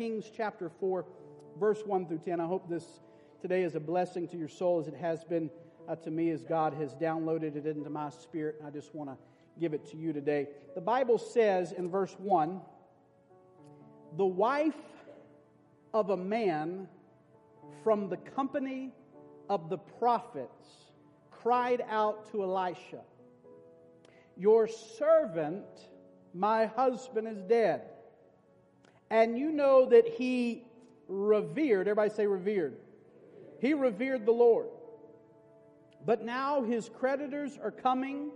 Kings chapter 4, verse 1 through 10. I hope this today is a blessing to your soul as it has been uh, to me as God has downloaded it into my spirit. I just want to give it to you today. The Bible says in verse 1 the wife of a man from the company of the prophets cried out to Elisha, Your servant, my husband, is dead. And you know that he revered, everybody say revered. He revered the Lord. But now his creditors are coming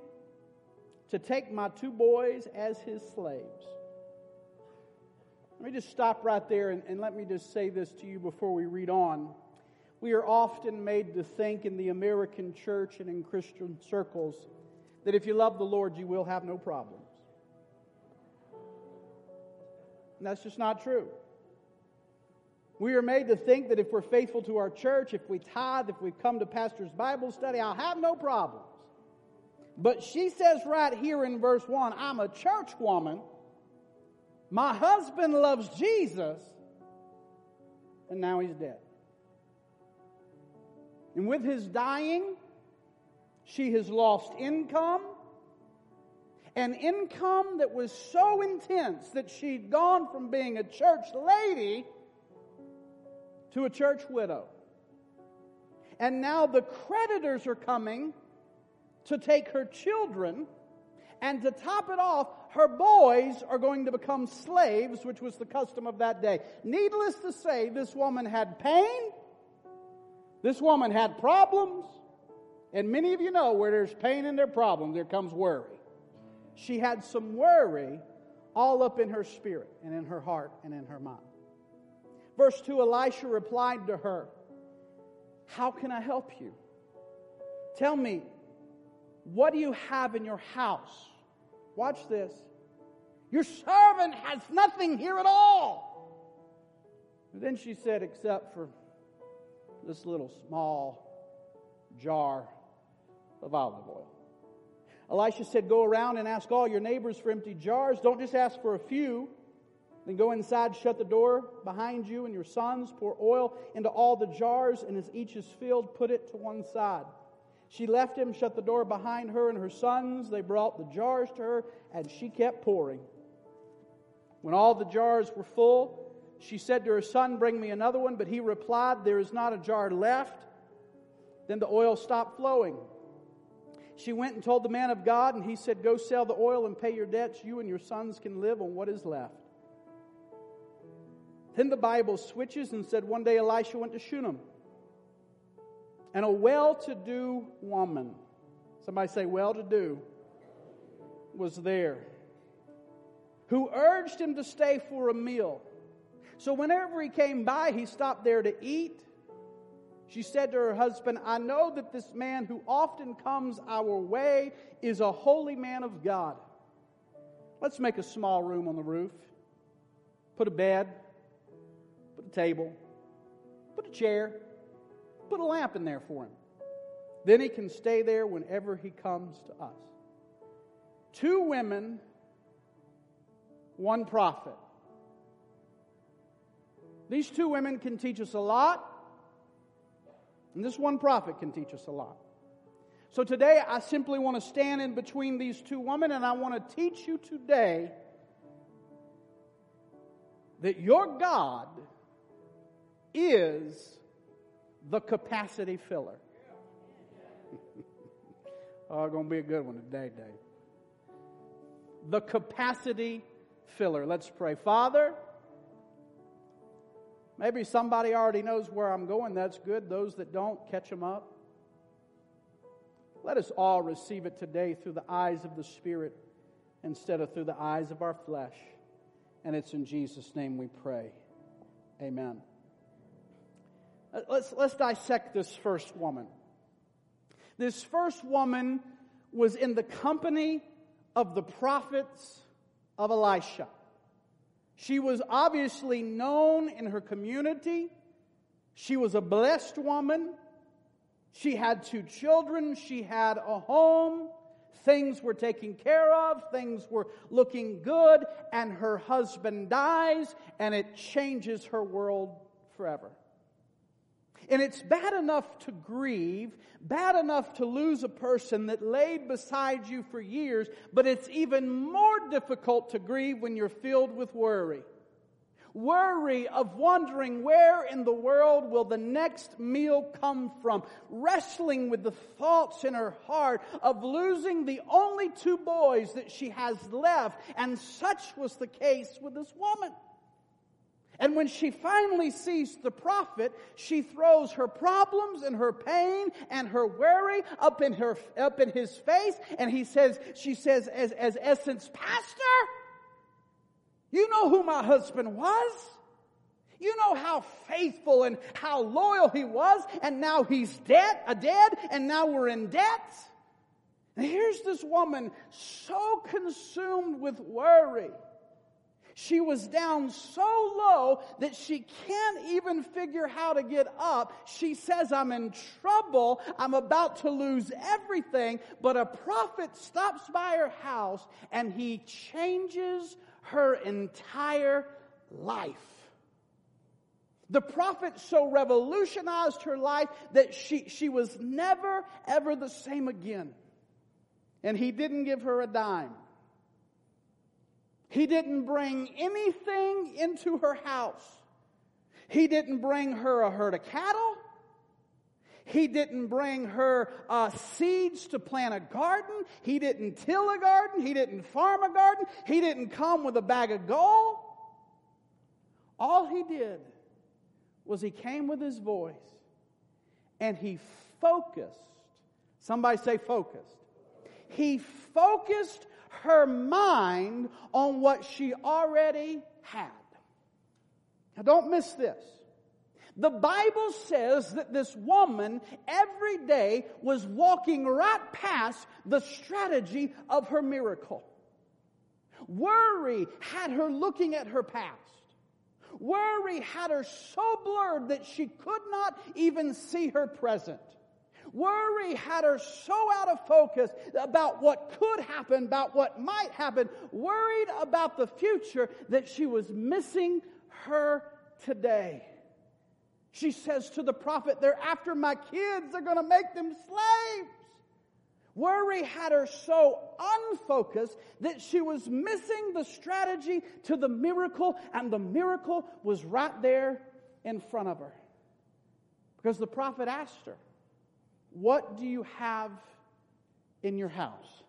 to take my two boys as his slaves. Let me just stop right there and, and, let me just say this to you before we read on. We are often made to think in the American church and in Christian circles that if you love the Lord, you will have no problems. And that's just not true. We are made to think that if we're faithful to our church, if we tithe, if we come to pastor's Bible study, I'll have no problems. But she says right here in verse 1 I'm a church woman. My husband loves Jesus, and now he's dead. And with his dying, she has lost income, an income that was so intense that she'd gone from being a church lady to a church widow. And now the creditors are coming to take her children, and to top it off, her boys are going to become slaves, which was the custom of that day. Needless to say, this woman had pain, this woman had problems, and many of you know where there's pain and there's problems, there comes worry. She had some worry all up in her spirit and in her heart and in her mind. Verse 2 Elisha replied to her, How can I help you? Tell me, what do you have in your house? Watch this. Your servant has nothing here at all. Then she said, Except for this little small jar of olive oil. Elisha said, Go around and ask all your neighbors for empty jars. Don't just ask for a few. Then go inside, shut the door behind you and your sons, pour oil into all the jars, and as each is filled, put it to one side. She left him, shut the door behind her and her sons. They brought the jars to her, and she kept pouring. When all the jars were full, she said to her son, Bring me another one. But he replied, There is not a jar left. Then the oil stopped flowing. She went and told the man of God, and he said, Go sell the oil and pay your debts. You and your sons can live on what is left. Then the Bible switches and said one day Elisha went to Shunem. And a well to do woman, somebody say well to do, was there, who urged him to stay for a meal. So whenever he came by, he stopped there to eat. She said to her husband, I know that this man who often comes our way is a holy man of God. Let's make a small room on the roof, put a bed, put a table, put a chair, put a lamp in there for him. Then he can stay there whenever he comes to us. Two women, one prophet. These two women can teach us a lot, and this one prophet can teach us a lot. So today, I simply want to stand in between these two women, and I want to teach you today that your God is the capacity filler. oh, going to be a good one today, Dave. The capacity filler. Let's pray. Father, maybe somebody already knows where I'm going. That's good. Those that don't, catch them up. Let us all receive it today through the eyes of the Spirit instead of through the eyes of our flesh. And it's in Jesus' name we pray. Amen. Uh, let's, let's dissect this first woman. This first woman was in the company of the prophets of Elisha. She was obviously known in her community. She was a blessed woman. She had two children. She had a home. Things were taken care of, things were looking good, and her husband dies, and it changes her world forever. And it's bad enough to grieve, bad enough to lose a person that laid beside you for years, but it's even more difficult to grieve when you're filled with worry worry of wondering where in the world will the next meal come from, wrestling with the thoughts in her heart of losing the only two boys that she has left. And such was the case with this woman. And when she finally sees the prophet, she throws her problems and her pain and her worry up in her, up in his face. And he says, she says, as, as essence, pastor, you know who my husband was. You know how faithful and how loyal he was, and now he's dead, a dead, and now we're in debt. And here's this woman so consumed with worry. She was down so low that she can't even figure how to get up. She says, I'm in trouble. I'm about to lose everything. But a prophet stops by her house and he changes her entire life. The prophet so revolutionized her life that she, she was never, ever the same again. And he didn't give her a dime. He didn't bring anything into her house. He didn't bring her a herd of cattle. He didn't bring her uh, seeds to plant a garden. He didn't till a garden. He didn't farm a garden. He didn't come with a bag of gold. All he did was he came with his voice and he focused. Somebody say focused. He focused her mind on what she already had. Now don't miss this. The Bible says that this woman every day was walking right past the strategy of her miracle. Worry had her looking at her past. Worry had her so blurred that she could not even see her present. Worry had her so out of focus about what could happen, about what might happen, worried about the future that she was missing her today. She says to the prophet, They're after my kids, they're going to make them slaves. Worry had her so unfocused that she was missing the strategy to the miracle, and the miracle was right there in front of her. Because the prophet asked her, What do you have in your house?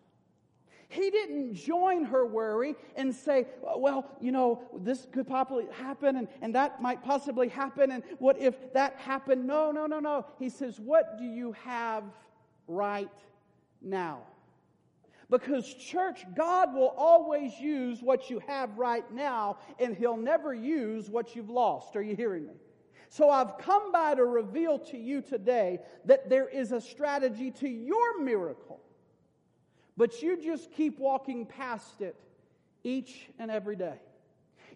He didn't join her worry and say, well, you know, this could possibly happen and, and that might possibly happen. And what if that happened? No, no, no, no. He says, what do you have right now? Because, church, God will always use what you have right now, and He'll never use what you've lost. Are you hearing me? So, I've come by to reveal to you today that there is a strategy to your miracle. But you just keep walking past it each and every day.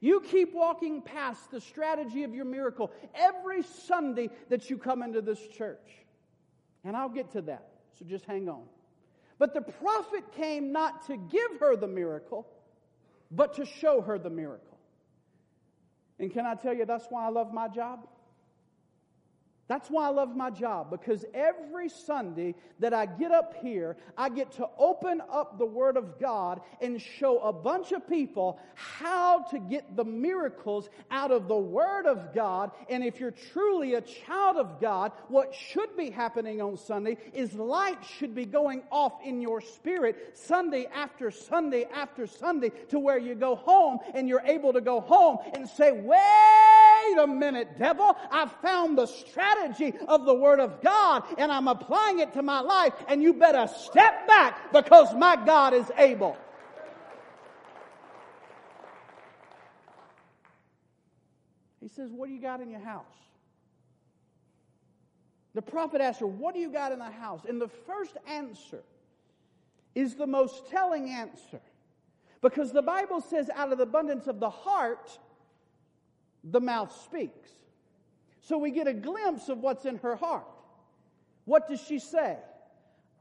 You keep walking past the strategy of your miracle every Sunday that you come into this church. And I'll get to that, so just hang on. But the prophet came not to give her the miracle, but to show her the miracle. And can I tell you that's why I love my job? That's why I love my job because every Sunday that I get up here, I get to open up the Word of God and show a bunch of people how to get the miracles out of the Word of God. And if you're truly a child of God, what should be happening on Sunday is light should be going off in your spirit Sunday after Sunday after Sunday to where you go home and you're able to go home and say, wait a minute, devil, I've found the strategy of the Word of God and I'm applying it to my life and you better step back because my God is able. He says, What do you got in your house? The prophet asked her, What do you got in the house? And the first answer is the most telling answer. Because the Bible says, out of the abundance of the heart, the mouth speaks. So we get a glimpse of what's in her heart. What does she say?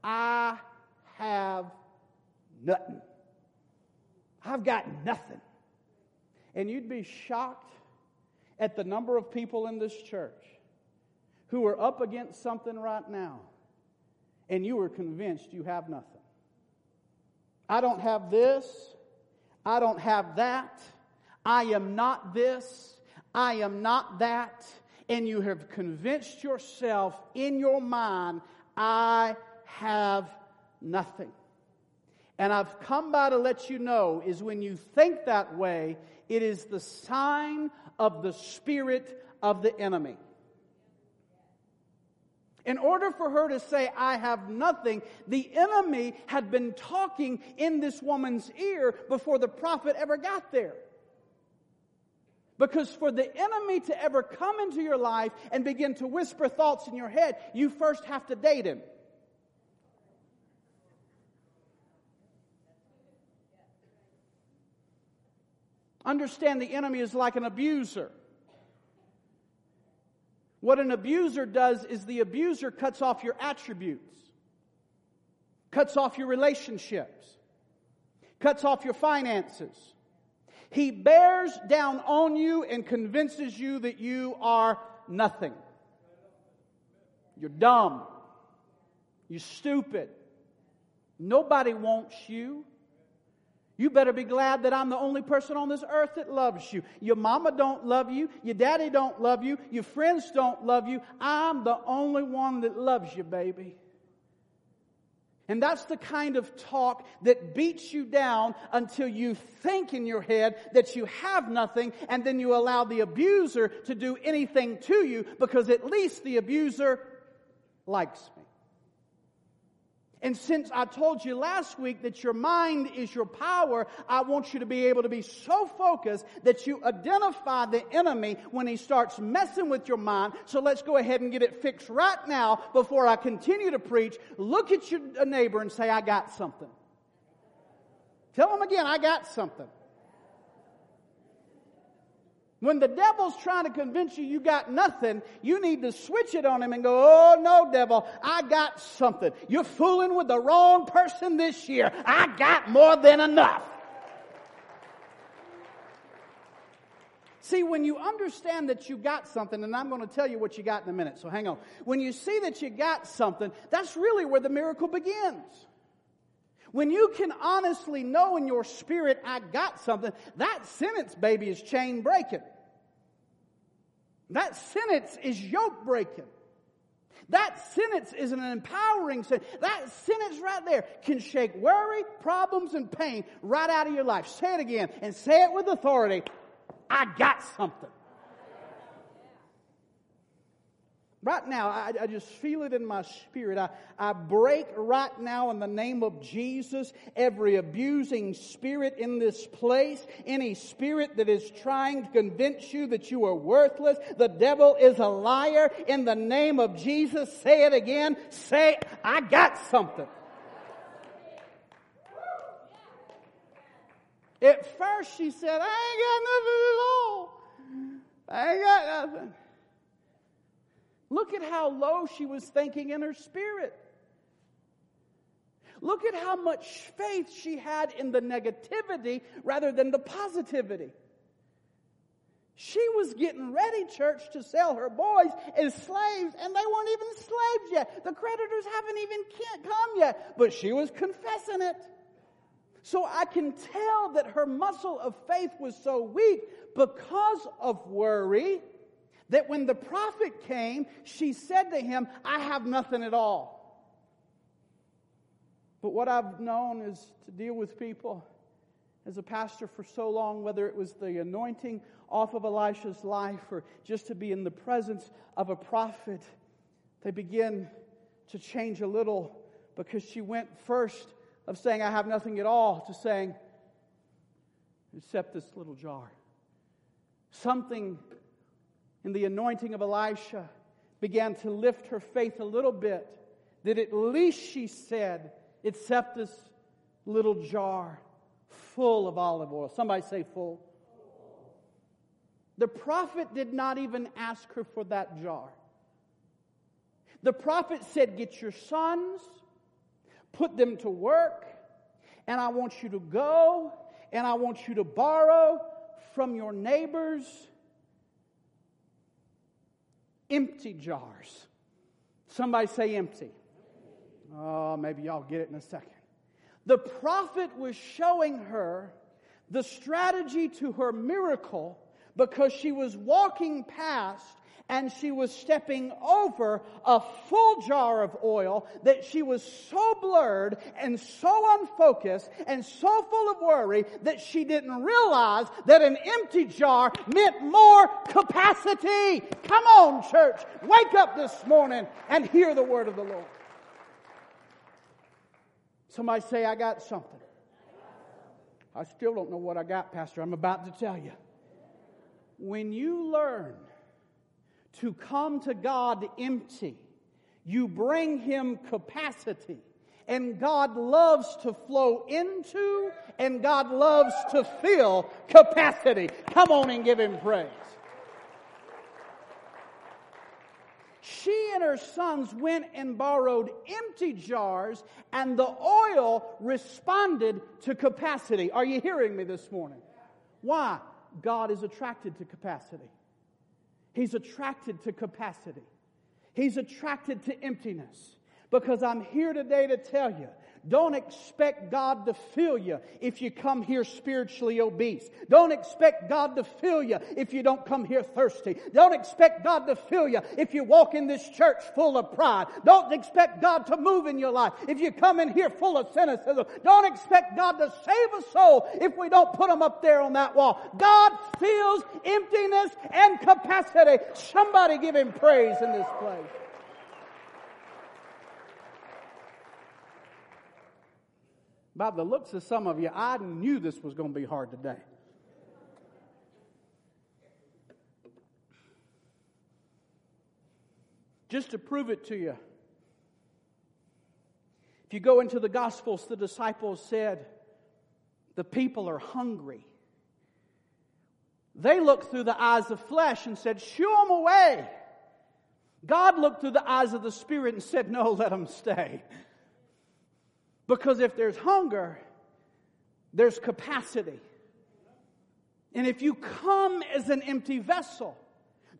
I have nothing. I've got nothing. And you'd be shocked at the number of people in this church who are up against something right now and you are convinced you have nothing. I don't have this. I don't have that. I am not this. I am not that. And you have convinced yourself in your mind, I have nothing. And I've come by to let you know is when you think that way, it is the sign of the spirit of the enemy. In order for her to say, I have nothing, the enemy had been talking in this woman's ear before the prophet ever got there. Because for the enemy to ever come into your life and begin to whisper thoughts in your head, you first have to date him. Understand the enemy is like an abuser. What an abuser does is the abuser cuts off your attributes, cuts off your relationships, cuts off your finances. He bears down on you and convinces you that you are nothing. You're dumb. You're stupid. Nobody wants you. You better be glad that I'm the only person on this earth that loves you. Your mama don't love you. Your daddy don't love you. Your friends don't love you. I'm the only one that loves you, baby. And that's the kind of talk that beats you down until you think in your head that you have nothing and then you allow the abuser to do anything to you because at least the abuser likes me. And since I told you last week that your mind is your power, I want you to be able to be so focused that you identify the enemy when he starts messing with your mind. So let's go ahead and get it fixed right now before I continue to preach. Look at your neighbor and say, I got something. Tell him again, I got something. When the devil's trying to convince you you got nothing, you need to switch it on him and go, Oh no, devil, I got something. You're fooling with the wrong person this year. I got more than enough. See, when you understand that you got something, and I'm going to tell you what you got in a minute, so hang on. When you see that you got something, that's really where the miracle begins. When you can honestly know in your spirit, I got something, that sentence, baby, is chain breaking. That sentence is yoke breaking. That sentence is an empowering sentence. That sentence right there can shake worry, problems, and pain right out of your life. Say it again and say it with authority. I got something. Right now, I, I, just feel it in my spirit. I, I break right now in the name of Jesus every abusing spirit in this place, any spirit that is trying to convince you that you are worthless. The devil is a liar. In the name of Jesus, say it again. Say, I got something. At first, she said, I ain't got nothing at all. I ain't got nothing. Look at how low she was thinking in her spirit. Look at how much faith she had in the negativity rather than the positivity. She was getting ready, church, to sell her boys as slaves, and they weren't even slaves yet. The creditors haven't even come yet, but she was confessing it. So I can tell that her muscle of faith was so weak because of worry that when the prophet came, she said to him, I have nothing at all. But what I've known is to deal with people as a pastor for so long, whether it was the anointing off of Elisha's life or just to be in the presence of a prophet, they begin to change a little because she went first of saying, I have nothing at all, to saying, except this little jar. Something in the anointing of Elisha began to lift her faith a little bit, that at least she said, except this little jar full of olive oil. Somebody say full. The prophet did not even ask her for that jar. The prophet said, Get your sons, put them to work, and I want you to go and I want you to borrow from your neighbors empty jars. Somebody say empty. Oh, maybe y'all get it in a second. The prophet was showing her the strategy to her miracle because she was walking past and she was stepping over a full jar of oil that she was so blurred and so unfocused and so full of worry that she didn't realize that an empty jar meant more capacity. Come on, church. Wake up this morning and hear the word of the Lord. Somebody say, I got something. I still don't know what I got, Pastor. I'm about to tell you. When you learn to come to God empty. You bring Him capacity. And God loves to flow into and God loves to fill capacity. Come on and give Him praise. She and her sons went and borrowed empty jars, and the oil responded to capacity. Are you hearing me this morning? Why? God is attracted to capacity. He's attracted to capacity. He's attracted to emptiness. Because I'm here today to tell you don't expect God to fill you if you come here spiritually obese. Don't expect God to fill you if you don't come here thirsty. Don't expect God to fill you if you walk in this church full of pride. Don't expect God to move in your life if you come in here full of cynicism. Don't expect God to save a soul if we don't put them up there on that wall. God fills emptiness and capacity. Somebody give him praise in this place. By the looks of some of you, I knew this was going to be hard today. Just to prove it to you, if you go into the Gospels, the disciples said, The people are hungry. They looked through the eyes of flesh and said, Shoo them away. God looked through the eyes of the Spirit and said, No, let them stay. Because if there's hunger, there's capacity. And if you come as an empty vessel,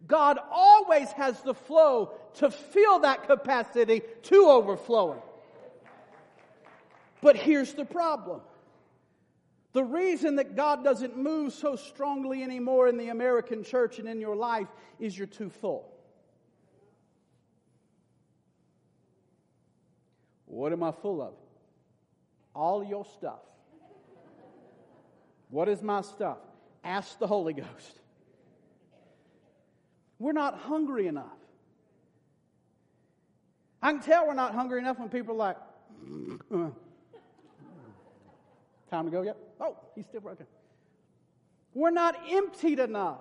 God always has the flow to fill that capacity to overflowing. But here's the problem. The reason that God doesn't move so strongly anymore in the American church and in your life is you're too full. What am I full of? All your stuff. What is my stuff? Ask the Holy Ghost. We're not hungry enough. I can tell we're not hungry enough when people are like, time to go yet? Oh, he's still broken. We're not emptied enough.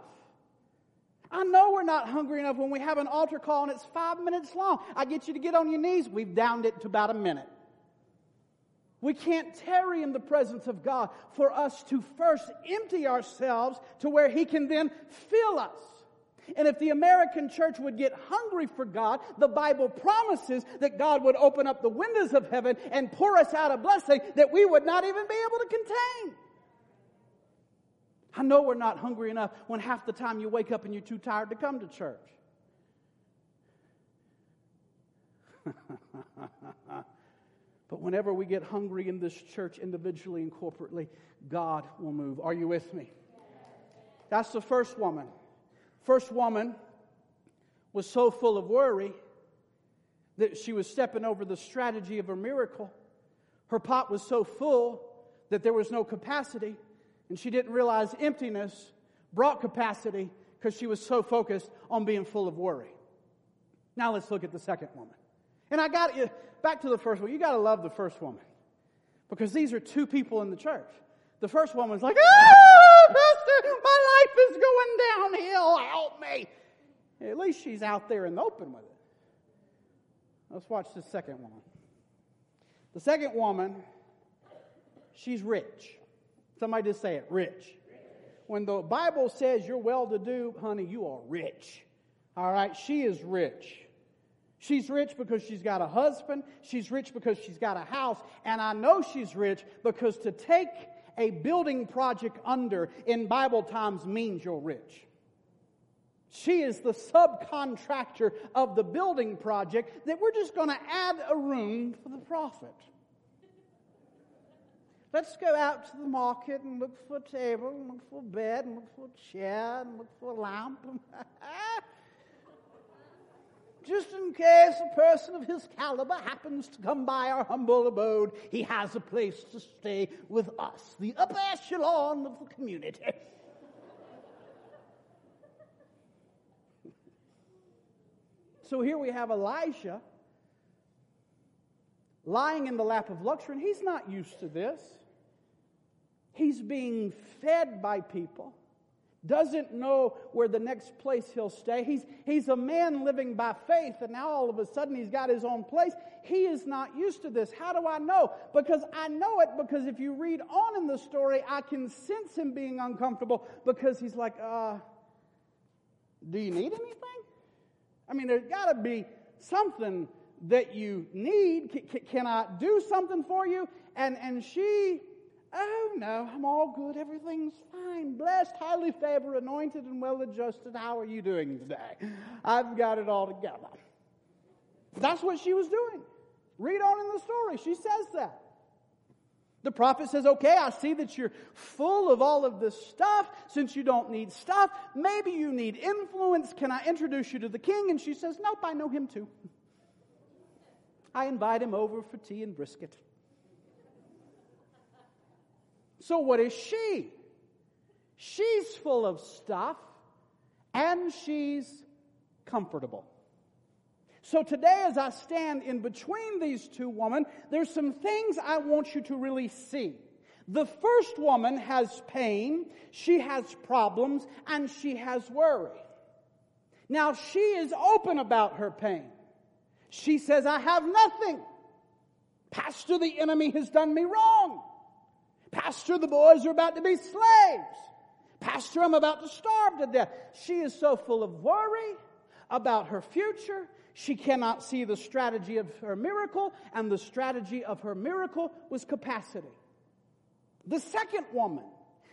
I know we're not hungry enough when we have an altar call and it's five minutes long. I get you to get on your knees. We've downed it to about a minute. We can't tarry in the presence of God for us to first empty ourselves to where He can then fill us. And if the American church would get hungry for God, the Bible promises that God would open up the windows of heaven and pour us out a blessing that we would not even be able to contain. I know we're not hungry enough when half the time you wake up and you're too tired to come to church. But whenever we get hungry in this church, individually and corporately, God will move. Are you with me? That's the first woman. First woman was so full of worry that she was stepping over the strategy of her miracle. Her pot was so full that there was no capacity, and she didn't realize emptiness brought capacity because she was so focused on being full of worry. Now let's look at the second woman. And I got you back to the first one. You got to love the first woman because these are two people in the church. The first woman's like, ah, Pastor, my life is going downhill. Help me. At least she's out there in the open with it. Let's watch the second woman. The second woman, she's rich. Somebody just say it rich. When the Bible says you're well to do, honey, you are rich. All right? She is rich. She's rich because she's got a husband. She's rich because she's got a house. And I know she's rich because to take a building project under in Bible times means you're rich. She is the subcontractor of the building project that we're just going to add a room for the prophet. Let's go out to the market and look for a table, and look for a bed, and look for a chair, and look for a lamp. Just in case a person of his caliber happens to come by our humble abode, he has a place to stay with us, the upper echelon of the community. so here we have Elijah lying in the lap of luxury, and he's not used to this. He's being fed by people, doesn't know where the next place he'll stay. He's, he's a man living by faith, and now all of a sudden he's got his own place. He is not used to this. How do I know? Because I know it because if you read on in the story, I can sense him being uncomfortable because he's like, uh, do you need anything? I mean, there's got to be something that you need. Can, can I do something for you? And, and she Oh, no, I'm all good. Everything's fine. Blessed, highly favored, anointed, and well adjusted. How are you doing today? I've got it all together. That's what she was doing. Read on in the story. She says that. The prophet says, Okay, I see that you're full of all of this stuff. Since you don't need stuff, maybe you need influence. Can I introduce you to the king? And she says, Nope, I know him too. I invite him over for tea and brisket. So, what is she? She's full of stuff and she's comfortable. So, today, as I stand in between these two women, there's some things I want you to really see. The first woman has pain, she has problems, and she has worry. Now, she is open about her pain. She says, I have nothing. Pastor, the enemy has done me wrong. Pastor, the boys are about to be slaves. Pastor, I'm about to starve to death. She is so full of worry about her future. She cannot see the strategy of her miracle, and the strategy of her miracle was capacity. The second woman,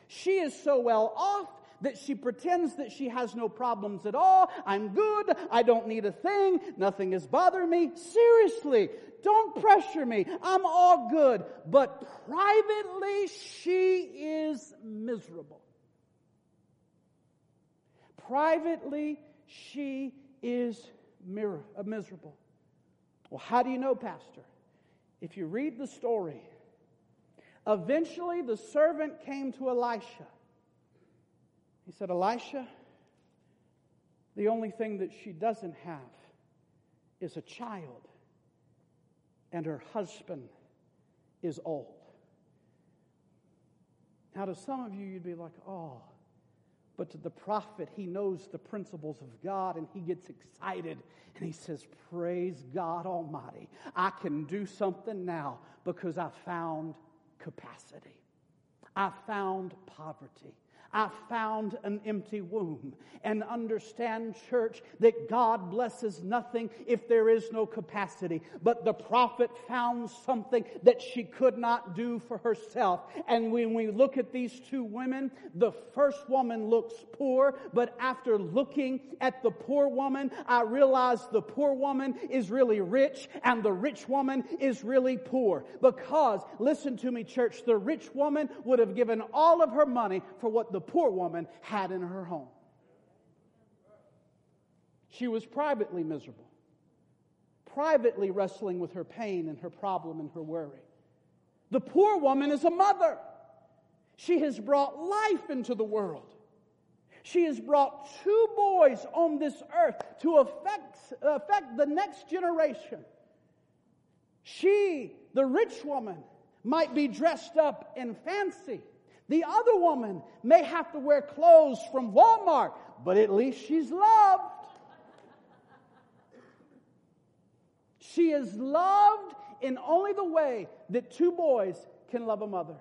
she is so well off that she pretends that she has no problems at all. I'm good. I don't need a thing. Nothing is bothering me. Seriously, don't pressure me. I'm all good. But privately, she is miserable. Privately, she is mir- uh, miserable. Well, how do you know, Pastor? If you read the story, eventually the servant came to Elisha. He said, Elisha, the only thing that she doesn't have is a child and her husband is old. Now, to some of you, you'd be like, oh, but to the prophet, he knows the principles of God and he gets excited and he says, Praise God Almighty. I can do something now because I found capacity. I found poverty. I found an empty womb. And understand, church, that God blesses nothing if there is no capacity. But the prophet found something that she could not do for herself. And when we look at these two women, the first woman looks poor, but after looking at the poor woman, I realize the poor woman is really rich and the rich woman is really poor. Because, listen to me, church, the rich woman would have given all of her money for what the poor woman had in her home. She was privately miserable, privately wrestling with her pain and her problem and her worry. The poor woman is a mother. She has brought life into the world. She has brought two boys on this earth to affect, affect the next generation. She, the rich woman, might be dressed up in fancy the other woman may have to wear clothes from Walmart, but at least she's loved. She is loved in only the way that two boys can love a mother.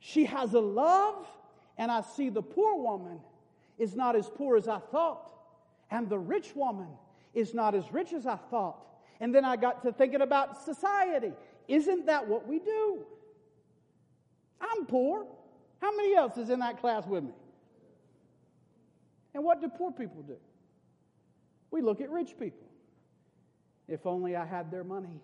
She has a love, and I see the poor woman is not as poor as I thought, and the rich woman is not as rich as I thought. And then I got to thinking about society. Isn't that what we do? I'm poor. How many else is in that class with me? And what do poor people do? We look at rich people. If only I had their money.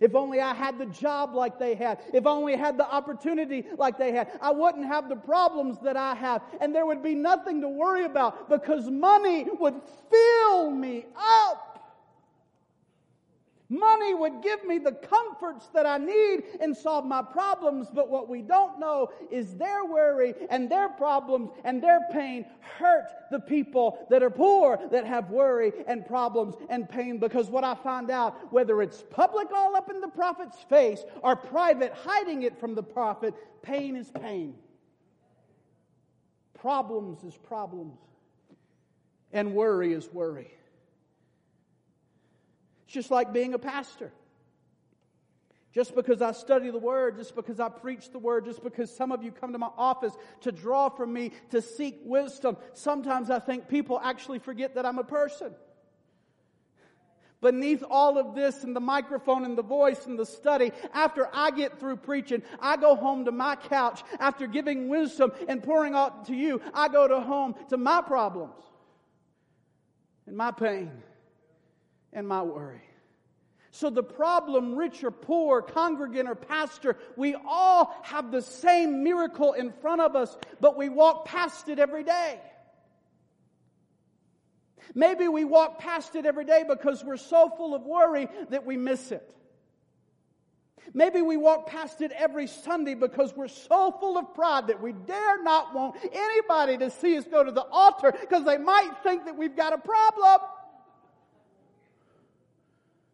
If only I had the job like they had. If only I had the opportunity like they had. I wouldn't have the problems that I have. And there would be nothing to worry about because money would fill me up. Money would give me the comforts that I need and solve my problems, but what we don't know is their worry and their problems and their pain hurt the people that are poor that have worry and problems and pain because what I find out, whether it's public all up in the prophet's face or private hiding it from the prophet, pain is pain. Problems is problems. And worry is worry. It's just like being a pastor. Just because I study the Word, just because I preach the Word, just because some of you come to my office to draw from me to seek wisdom, sometimes I think people actually forget that I'm a person. Beneath all of this and the microphone and the voice and the study, after I get through preaching, I go home to my couch. After giving wisdom and pouring out to you, I go to home to my problems and my pain and my worry. So the problem, rich or poor, congregant or pastor, we all have the same miracle in front of us, but we walk past it every day. Maybe we walk past it every day because we're so full of worry that we miss it. Maybe we walk past it every Sunday because we're so full of pride that we dare not want anybody to see us go to the altar because they might think that we've got a problem.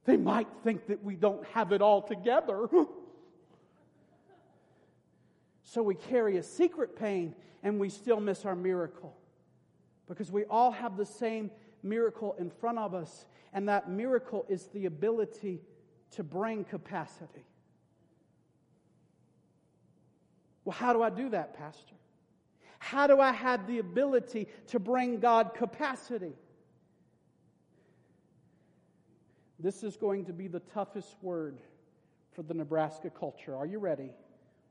They might think that we don't have it all together. so we carry a secret pain and we still miss our miracle. Because we all have the same miracle in front of us, and that miracle is the ability to bring capacity. Well, how do I do that, Pastor? How do I have the ability to bring God capacity? This is going to be the toughest word for the Nebraska culture. Are you ready?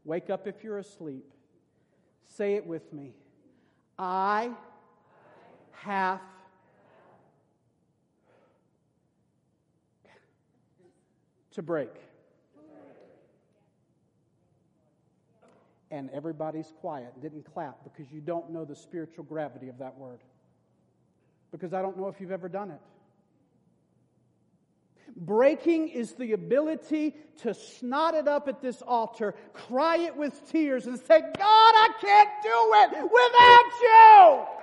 Wake up if you're asleep. Say it with me. I have to break. And everybody's quiet, didn't clap because you don't know the spiritual gravity of that word. Because I don't know if you've ever done it. Breaking is the ability to snot it up at this altar, cry it with tears, and say, God, I can't do it without you.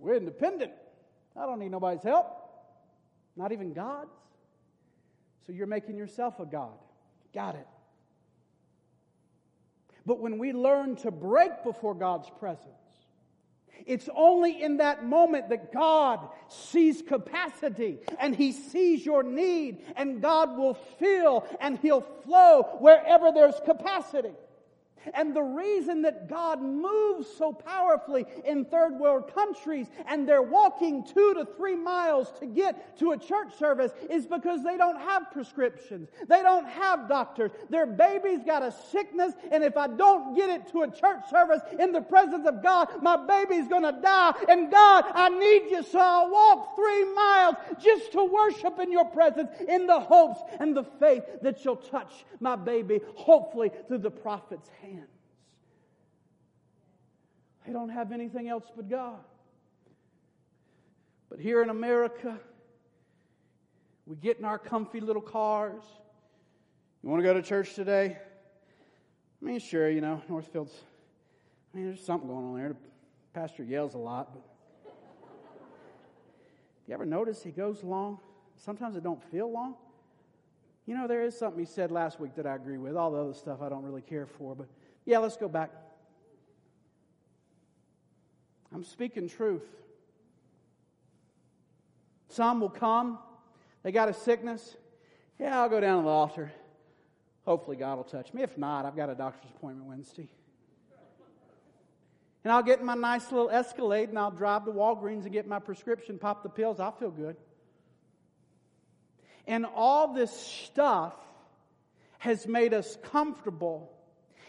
We're independent. I don't need nobody's help, not even God's. So you're making yourself a God. Got it. But when we learn to break before God's presence, it's only in that moment that God sees capacity and He sees your need, and God will fill and He'll flow wherever there's capacity. And the reason that God moves so powerfully in third world countries and they're walking two to three miles to get to a church service is because they don't have prescriptions. They don't have doctors. Their baby's got a sickness and if I don't get it to a church service in the presence of God, my baby's gonna die. And God, I need you so I'll walk three miles just to worship in your presence in the hopes and the faith that you'll touch my baby, hopefully through the prophet's hand. They don't have anything else but God. But here in America, we get in our comfy little cars. You want to go to church today? I mean, sure, you know, Northfield's, I mean, there's something going on there. The pastor yells a lot, but you ever notice he goes long? Sometimes it don't feel long. You know, there is something he said last week that I agree with. All the other stuff I don't really care for, but yeah, let's go back. I'm speaking truth. Some will come, they got a sickness. Yeah, I'll go down to the altar. Hopefully, God will touch me. If not, I've got a doctor's appointment Wednesday. And I'll get in my nice little Escalade and I'll drive to Walgreens and get my prescription, pop the pills. I'll feel good. And all this stuff has made us comfortable.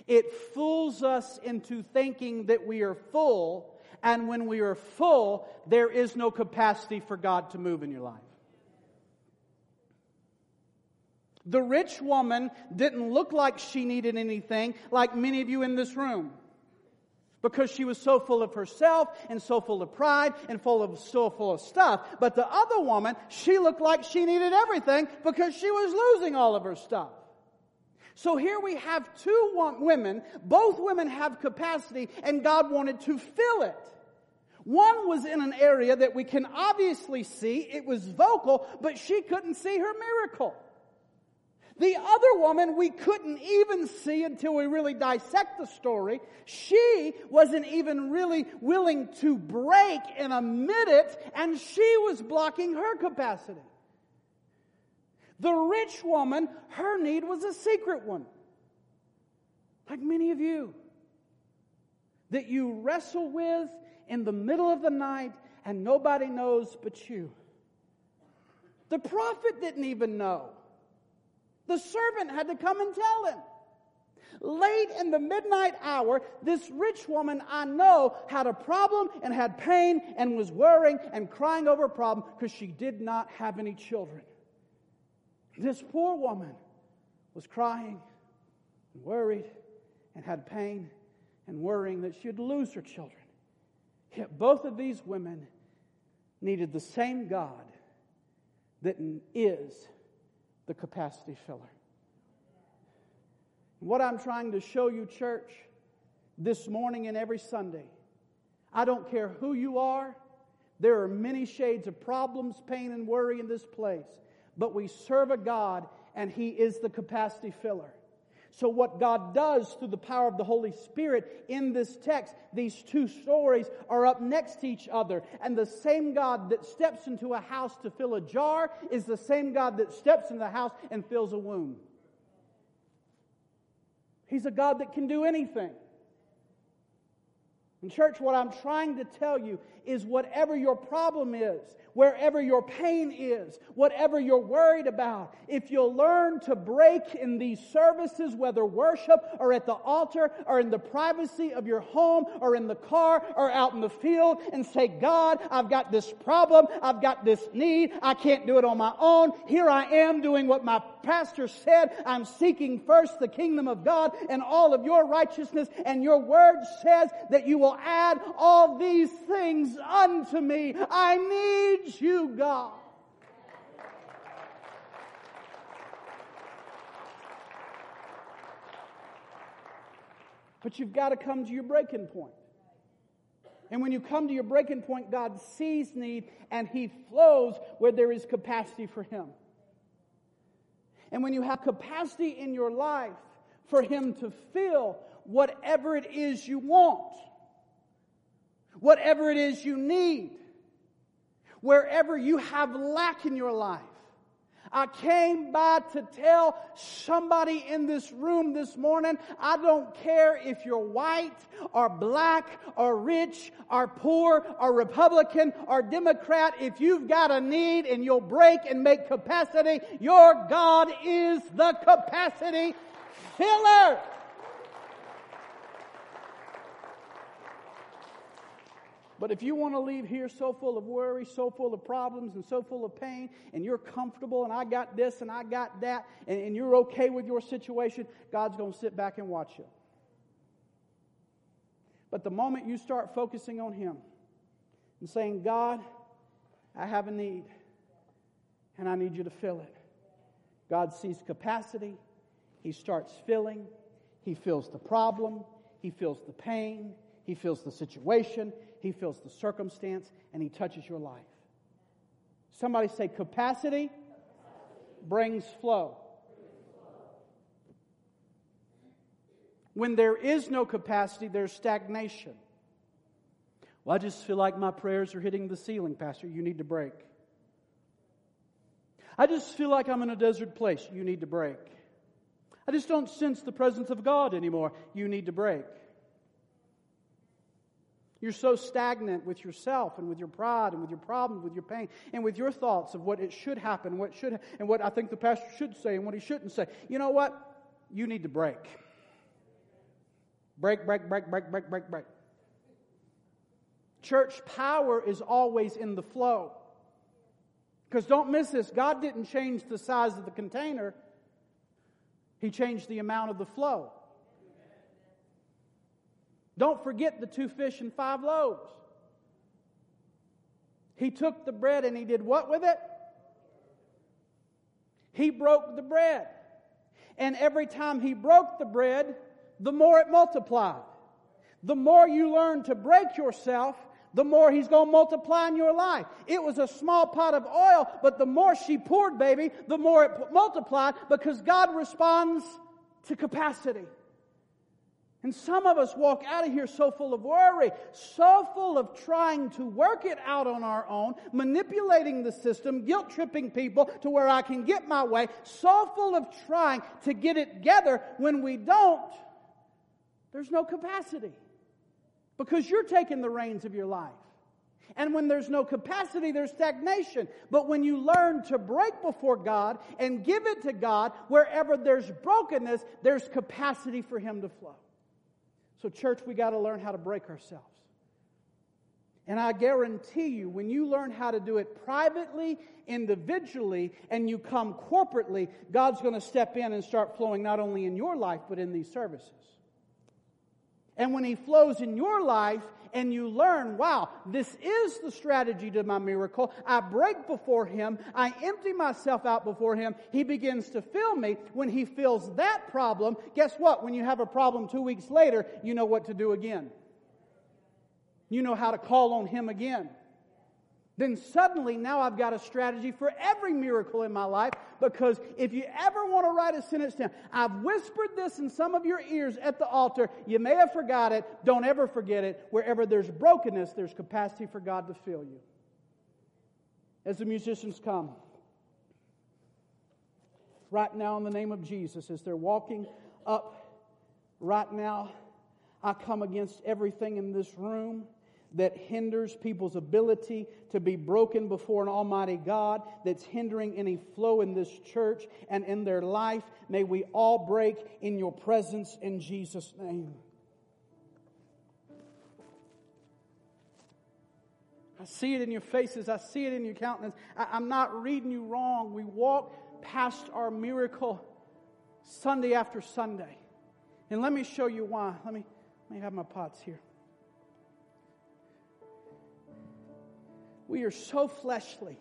It fools us into thinking that we are full, and when we are full, there is no capacity for God to move in your life. The rich woman didn't look like she needed anything, like many of you in this room because she was so full of herself and so full of pride and full of so full of stuff. But the other woman, she looked like she needed everything because she was losing all of her stuff. So here we have two women, both women have capacity and God wanted to fill it. One was in an area that we can obviously see, it was vocal, but she couldn't see her miracle. The other woman we couldn't even see until we really dissect the story. She wasn't even really willing to break and admit it, and she was blocking her capacity. The rich woman, her need was a secret one. Like many of you. That you wrestle with in the middle of the night and nobody knows but you. The prophet didn't even know. The servant had to come and tell him. Late in the midnight hour, this rich woman I know had a problem and had pain and was worrying and crying over a problem because she did not have any children. This poor woman was crying and worried and had pain and worrying that she'd lose her children. Yet both of these women needed the same God that is the capacity filler. What I'm trying to show you, church, this morning and every Sunday, I don't care who you are, there are many shades of problems, pain, and worry in this place, but we serve a God and He is the capacity filler. So, what God does through the power of the Holy Spirit in this text, these two stories are up next to each other. And the same God that steps into a house to fill a jar is the same God that steps into the house and fills a womb. He's a God that can do anything. And, church, what I'm trying to tell you is whatever your problem is, wherever your pain is, whatever you're worried about, if you'll learn to break in these services, whether worship or at the altar or in the privacy of your home or in the car or out in the field and say, God, I've got this problem. I've got this need. I can't do it on my own. Here I am doing what my pastor said. I'm seeking first the kingdom of God and all of your righteousness and your word says that you will add all these things unto me. I need needs you, God. But you've got to come to your breaking point. And when you come to your breaking point, God sees need and He flows where there is capacity for Him. And when you have capacity in your life for Him to fill whatever it is you want, whatever it is you need, wherever you have lack in your life. I came by to tell somebody in this room this morning, I don't care if you're white or black or rich or poor or Republican or Democrat, if you've got a need and you'll break and make capacity, your God is the capacity filler. But if you want to leave here so full of worry, so full of problems, and so full of pain, and you're comfortable, and I got this and I got that, and, and you're okay with your situation, God's going to sit back and watch you. But the moment you start focusing on Him and saying, God, I have a need, and I need you to fill it, God sees capacity, He starts filling, He fills the problem, He fills the pain, He fills the situation, he fills the circumstance, and He touches your life. Somebody say, capacity brings flow. When there is no capacity, there's stagnation. Well, I just feel like my prayers are hitting the ceiling, Pastor. You need to break. I just feel like I'm in a desert place. You need to break. I just don't sense the presence of God anymore. You need to break. You're so stagnant with yourself and with your pride and with your problem, with your pain, and with your thoughts of what it should happen, what should, and what I think the pastor should say and what he shouldn't say. You know what? You need to break. Break, break, break, break, break, break, break. Church power is always in the flow. Because don't miss this God didn't change the size of the container, He changed the amount of the flow. Don't forget the two fish and five loaves. He took the bread and he did what with it? He broke the bread. And every time he broke the bread, the more it multiplied. The more you learn to break yourself, the more he's going to multiply in your life. It was a small pot of oil, but the more she poured, baby, the more it multiplied because God responds to capacity. And some of us walk out of here so full of worry, so full of trying to work it out on our own, manipulating the system, guilt tripping people to where I can get my way, so full of trying to get it together. When we don't, there's no capacity because you're taking the reins of your life. And when there's no capacity, there's stagnation. But when you learn to break before God and give it to God, wherever there's brokenness, there's capacity for Him to flow. So, church, we got to learn how to break ourselves. And I guarantee you, when you learn how to do it privately, individually, and you come corporately, God's going to step in and start flowing not only in your life, but in these services. And when He flows in your life, and you learn, wow, this is the strategy to my miracle. I break before Him. I empty myself out before Him. He begins to fill me. When He fills that problem, guess what? When you have a problem two weeks later, you know what to do again. You know how to call on Him again then suddenly now I've got a strategy for every miracle in my life because if you ever want to write a sentence down, I've whispered this in some of your ears at the altar. You may have forgot it. Don't ever forget it. Wherever there's brokenness, there's capacity for God to fill you. As the musicians come, right now in the name of Jesus, as they're walking up right now, I come against everything in this room that hinders people's ability to be broken before an almighty God, that's hindering any flow in this church and in their life. May we all break in your presence in Jesus' name. I see it in your faces. I see it in your countenance. I, am not reading you wrong. We walk past our miracle Sunday after Sunday. And let me show you why. Let me, let me have my pots here. We are so fleshly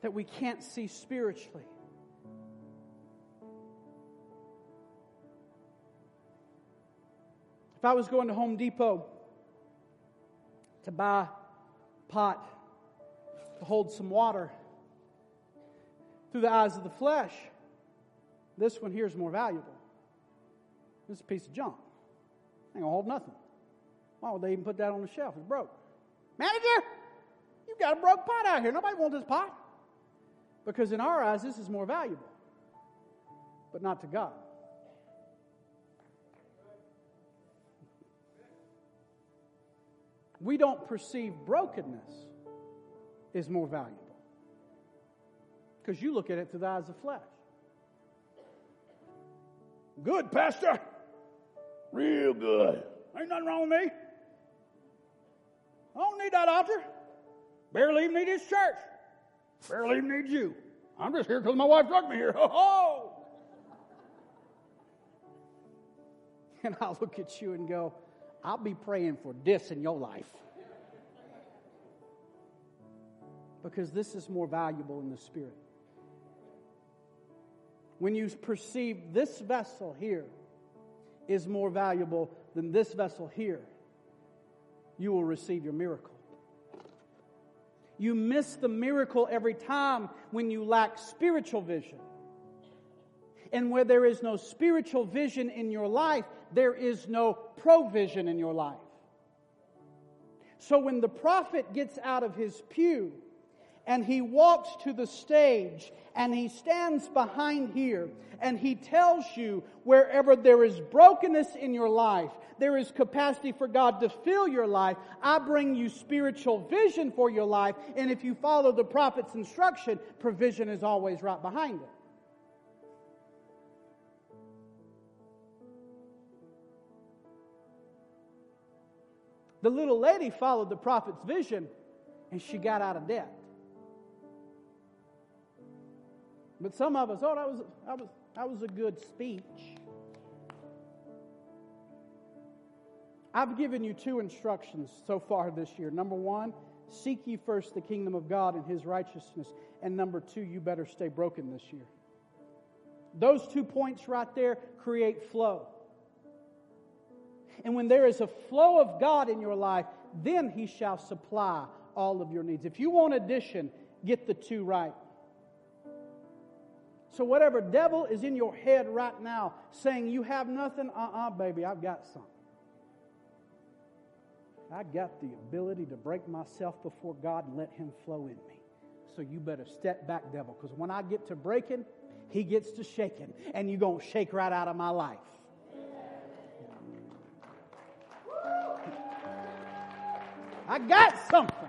that we can't see spiritually. If I was going to Home Depot to buy a pot to hold some water through the eyes of the flesh, this one here is more valuable. This is a piece of junk. Ain't gonna hold nothing. Why would they even put that on the shelf? It's broke. Manager, you've got a broke pot out here. Nobody wants this pot. Because in our eyes, this is more valuable, but not to God. We don't perceive brokenness is more valuable because you look at it through the eyes of flesh. Good, Pastor. Real good. Ain't nothing wrong with me. I don't need that altar. Barely even need his church. Barely even need you. I'm just here because my wife drugged me here. Ho ho! And I'll look at you and go, I'll be praying for this in your life. Because this is more valuable in the spirit. When you perceive this vessel here is more valuable than this vessel here, you will receive your miracle. You miss the miracle every time when you lack spiritual vision. And where there is no spiritual vision in your life, there is no provision in your life. So when the prophet gets out of his pew and he walks to the stage and he stands behind here and he tells you wherever there is brokenness in your life, there is capacity for God to fill your life. I bring you spiritual vision for your life. And if you follow the prophet's instruction, provision is always right behind it. The little lady followed the prophet's vision and she got out of debt. But some of us, oh, that was, that was, that was a good speech. I've given you two instructions so far this year. Number one, seek ye first the kingdom of God and his righteousness. And number two, you better stay broken this year. Those two points right there create flow. And when there is a flow of God in your life, then He shall supply all of your needs. If you want addition, get the two right. So, whatever devil is in your head right now saying you have nothing, uh uh-uh, uh baby, I've got something. I got the ability to break myself before God and let Him flow in me. So, you better step back, devil, because when I get to breaking, He gets to shaking, and you're going to shake right out of my life. I got something.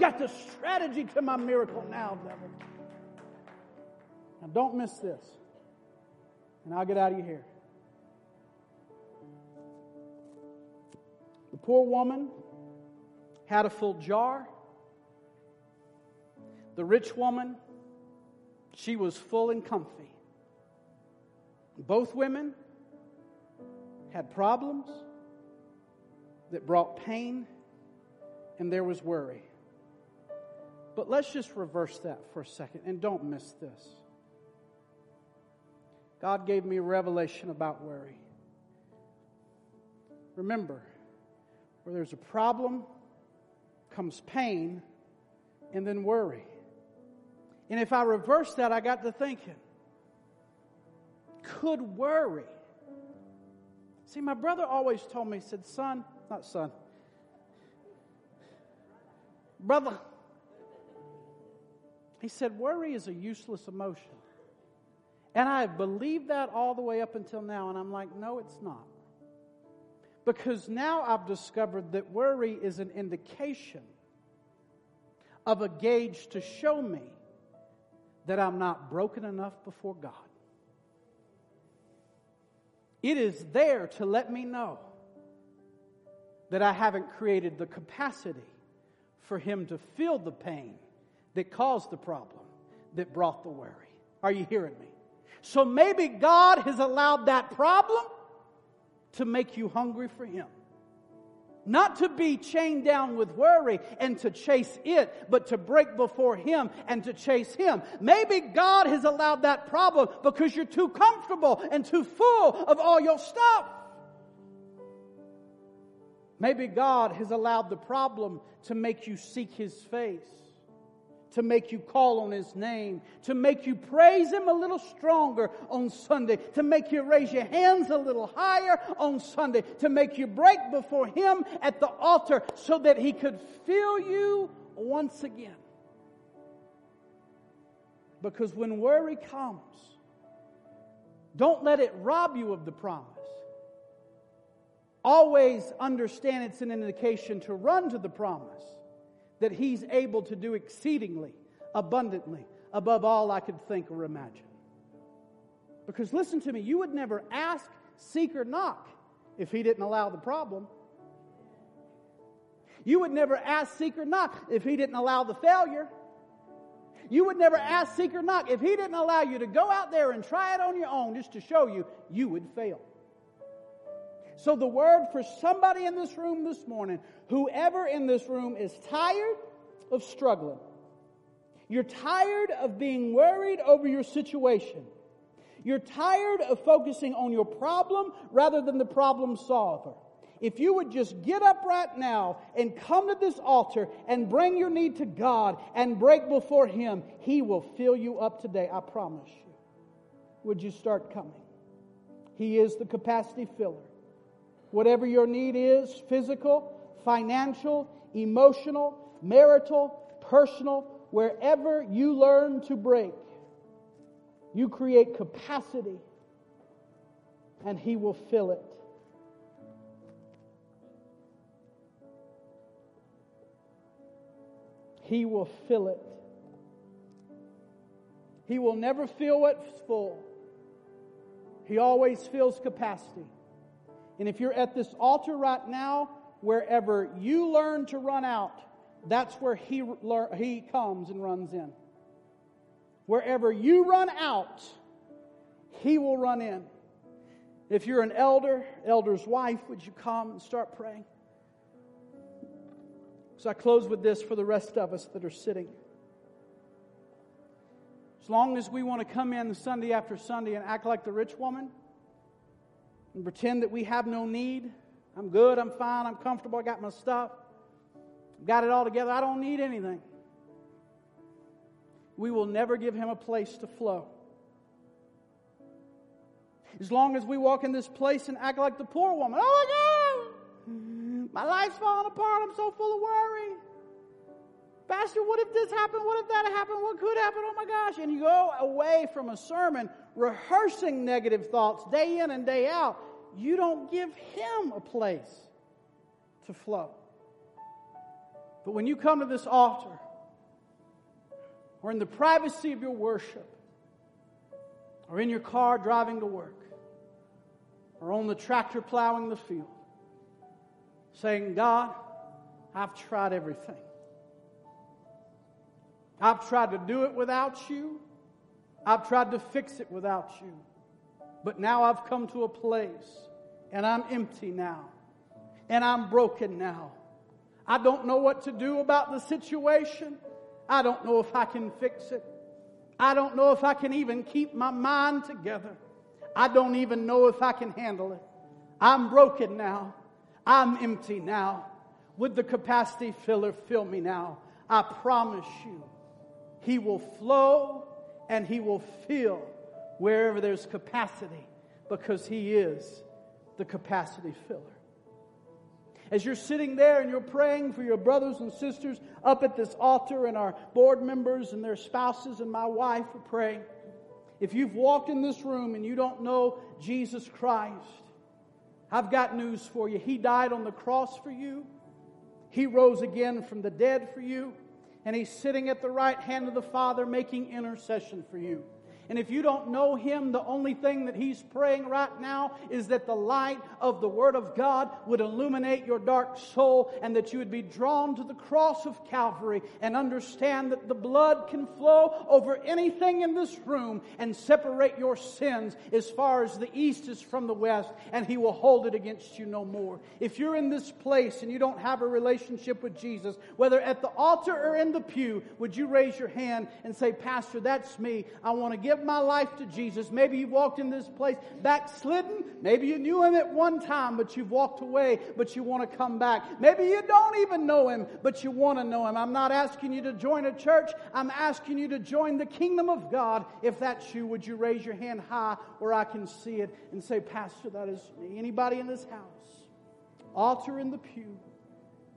Got the strategy to my miracle now, devil. Now, don't miss this. And I'll get out of your hair. The poor woman had a full jar. The rich woman, she was full and comfy. Both women had problems that brought pain and there was worry. But let's just reverse that for a second and don't miss this. God gave me a revelation about worry. Remember, where there's a problem comes pain and then worry. And if I reverse that, I got to thinking could worry. See, my brother always told me, he said, son, not son. Brother, he said, worry is a useless emotion. And I have believed that all the way up until now, and I'm like, no, it's not. Because now I've discovered that worry is an indication of a gauge to show me that I'm not broken enough before God. It is there to let me know that I haven't created the capacity for Him to feel the pain that caused the problem, that brought the worry. Are you hearing me? So maybe God has allowed that problem to make you hungry for Him. Not to be chained down with worry and to chase it, but to break before Him and to chase Him. Maybe God has allowed that problem because you're too comfortable and too full of all your stuff. Maybe God has allowed the problem to make you seek His face, to make you call on His name, to make you praise Him a little stronger on Sunday, to make you raise your hands a little higher on Sunday, to make you break before Him at the altar so that He could fill you once again. Because when worry comes, don't let it rob you of the promise. Always understand it's an indication to run to the promise that He's able to do exceedingly, abundantly, above all I could think or imagine. Because listen to me, you would never ask, seek, or knock if He didn't allow the problem. You would never ask, seek, or knock if He didn't allow the failure. You would never ask, seek, or knock if He didn't allow you to go out there and try it on your own just to show you you would fail. So, the word for somebody in this room this morning, whoever in this room is tired of struggling, you're tired of being worried over your situation. You're tired of focusing on your problem rather than the problem solver. If you would just get up right now and come to this altar and bring your need to God and break before Him, He will fill you up today. I promise you. Would you start coming? He is the capacity filler. Whatever your need is physical, financial, emotional, marital, personal, wherever you learn to break, you create capacity and He will fill it. He will fill it. He will never fill what's full. He always fills capacity. And if you're at this altar right now, wherever you learn to run out, that's where he, he comes and runs in. Wherever you run out, he will run in. If you're an elder, elder's wife, would you come and start praying? So I close with this for the rest of us that are sitting. As long as we want to come in Sunday after Sunday and act like the rich woman and pretend that we have no need, I'm good, I'm fine, I'm comfortable, I got my stuff, got it all together, I don't need anything. We will never give him a place to flow. As long as we walk in this place and act like the poor woman, oh my God, my life's falling apart, I'm so full of worry. Pastor, what if this happened? What if that happened? What could happen? Oh my gosh. And you go away from a sermon rehearsing negative thoughts day in and day out. You don't give him a place to flow. But when you come to this altar, or in the privacy of your worship, or in your car driving to work, or on the tractor plowing the field, saying, God, I've tried everything. I've tried to do it without you. I've tried to fix it without you. But now I've come to a place and I'm empty now. And I'm broken now. I don't know what to do about the situation. I don't know if I can fix it. I don't know if I can even keep my mind together. I don't even know if I can handle it. I'm broken now. I'm empty now. Would the capacity filler fill me now? I promise you, he will flow and He will fill wherever there's capacity because He is the capacity filler. As you're sitting there and you're praying for your brothers and sisters up at this altar, and our board members and their spouses and my wife are praying. If you've walked in this room and you don't know Jesus Christ, I've got news for you. He died on the cross for you. He rose again from the dead for you and he's sitting at the right hand of the Father making intercession for you. And if you don't know him, the only thing that he's praying right now is that the light of the Word of God would illuminate your dark soul and that you would be drawn to the cross of Calvary and understand that the blood can flow over anything in this room and separate your sins as far as the east is from the west, and he will hold it against you no more. If you're in this place and you don't have a relationship with Jesus, whether at the altar or in the pew, would you raise your hand and say, Pastor, that's me. I want to give my life to Jesus. Maybe you've walked in this place backslidden. Maybe you knew him at one time, but you've walked away, but you want to come back. Maybe you don't even know him, but you want to know him. I'm not asking you to join a church. I'm asking you to join the kingdom of God. If that's you, would you raise your hand high where I can see it and say, Pastor, that is me. Anybody in this house? Altar in the pew.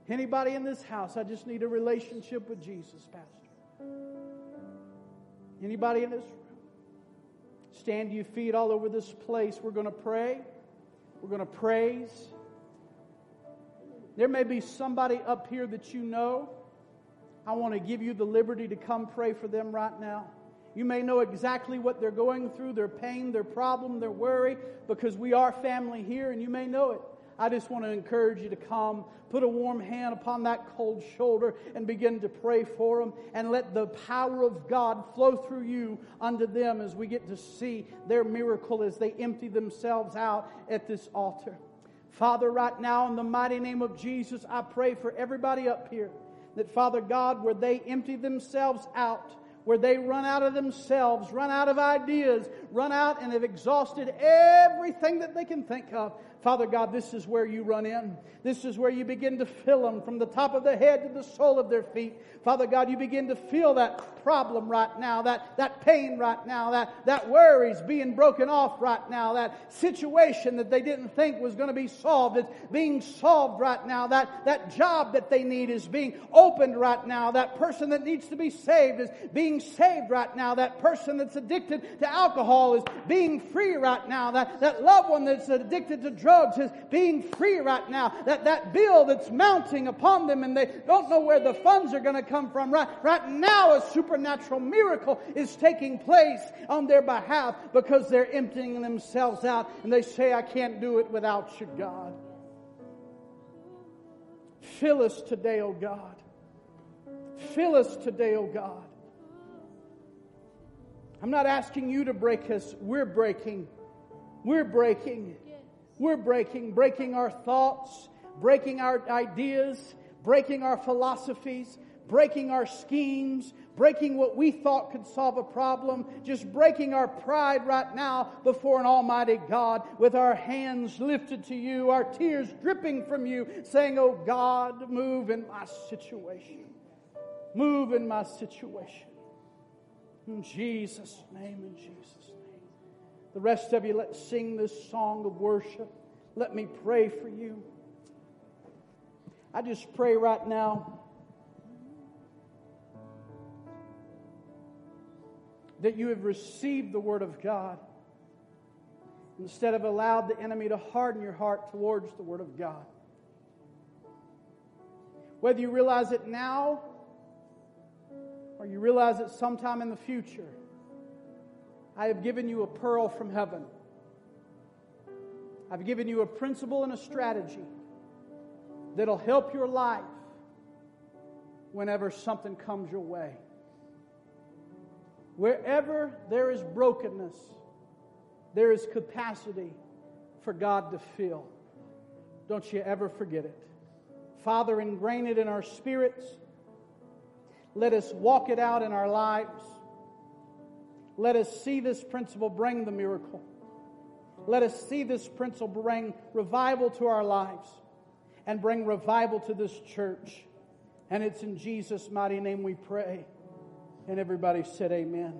Anybody in this house? I just need a relationship with Jesus, Pastor. Anybody in this room? Stand to your feet all over this place. We're going to pray. We're going to praise. There may be somebody up here that you know. I want to give you the liberty to come pray for them right now. You may know exactly what they're going through, their pain, their problem, their worry, because we are family here and you may know it. I just want to encourage you to come, put a warm hand upon that cold shoulder, and begin to pray for them, and let the power of God flow through you unto them as we get to see their miracle as they empty themselves out at this altar. Father, right now, in the mighty name of Jesus, I pray for everybody up here that, Father God, where they empty themselves out, where they run out of themselves, run out of ideas, run out and have exhausted everything that they can think of. Father God, this is where you run in. This is where you begin to fill them from the top of their head to the sole of their feet. Father God, you begin to feel that problem right now, that, that pain right now, that, that worries being broken off right now, that situation that they didn't think was going to be solved. Is being solved right now, that, that job that they need is being opened right now, that person that needs to be saved is being saved right now, that person that's addicted to alcohol is being free right now, that, that loved one that's addicted to drugs is being free right now, that, that bill that's mounting upon them and they don't know where the funds are going to come come from. Right, right now, a supernatural miracle is taking place on their behalf because they're emptying themselves out and they say, I can't do it without you, God. Fill us today, O oh God. Fill us today, O oh God. I'm not asking you to break us. We're breaking. We're breaking. We're breaking, breaking our thoughts, breaking our ideas, breaking our philosophies, breaking our schemes, breaking what we thought could solve a problem, just breaking our pride right now before an almighty God with our hands lifted to you, our tears dripping from you, saying, Oh God, move in my situation. Move in my situation. In Jesus' name, in Jesus'. The rest of you, let's sing this song of worship. Let me pray for you. I just pray right now that you have received the Word of God instead of allowed the enemy to harden your heart towards the Word of God. Whether you realize it now or you realize it sometime in the future, I have given you a pearl from heaven. I've given you a principle and a strategy that'll help your life whenever something comes your way. Wherever there is brokenness, there is capacity for God to fill. Don't you ever forget it. Father, ingrain it in our spirits. Let us walk it out in our lives. Let us see this principle bring the miracle. Let us see this principle bring revival to our lives and bring revival to this church. And it's in Jesus' mighty name we pray. And everybody said, Amen.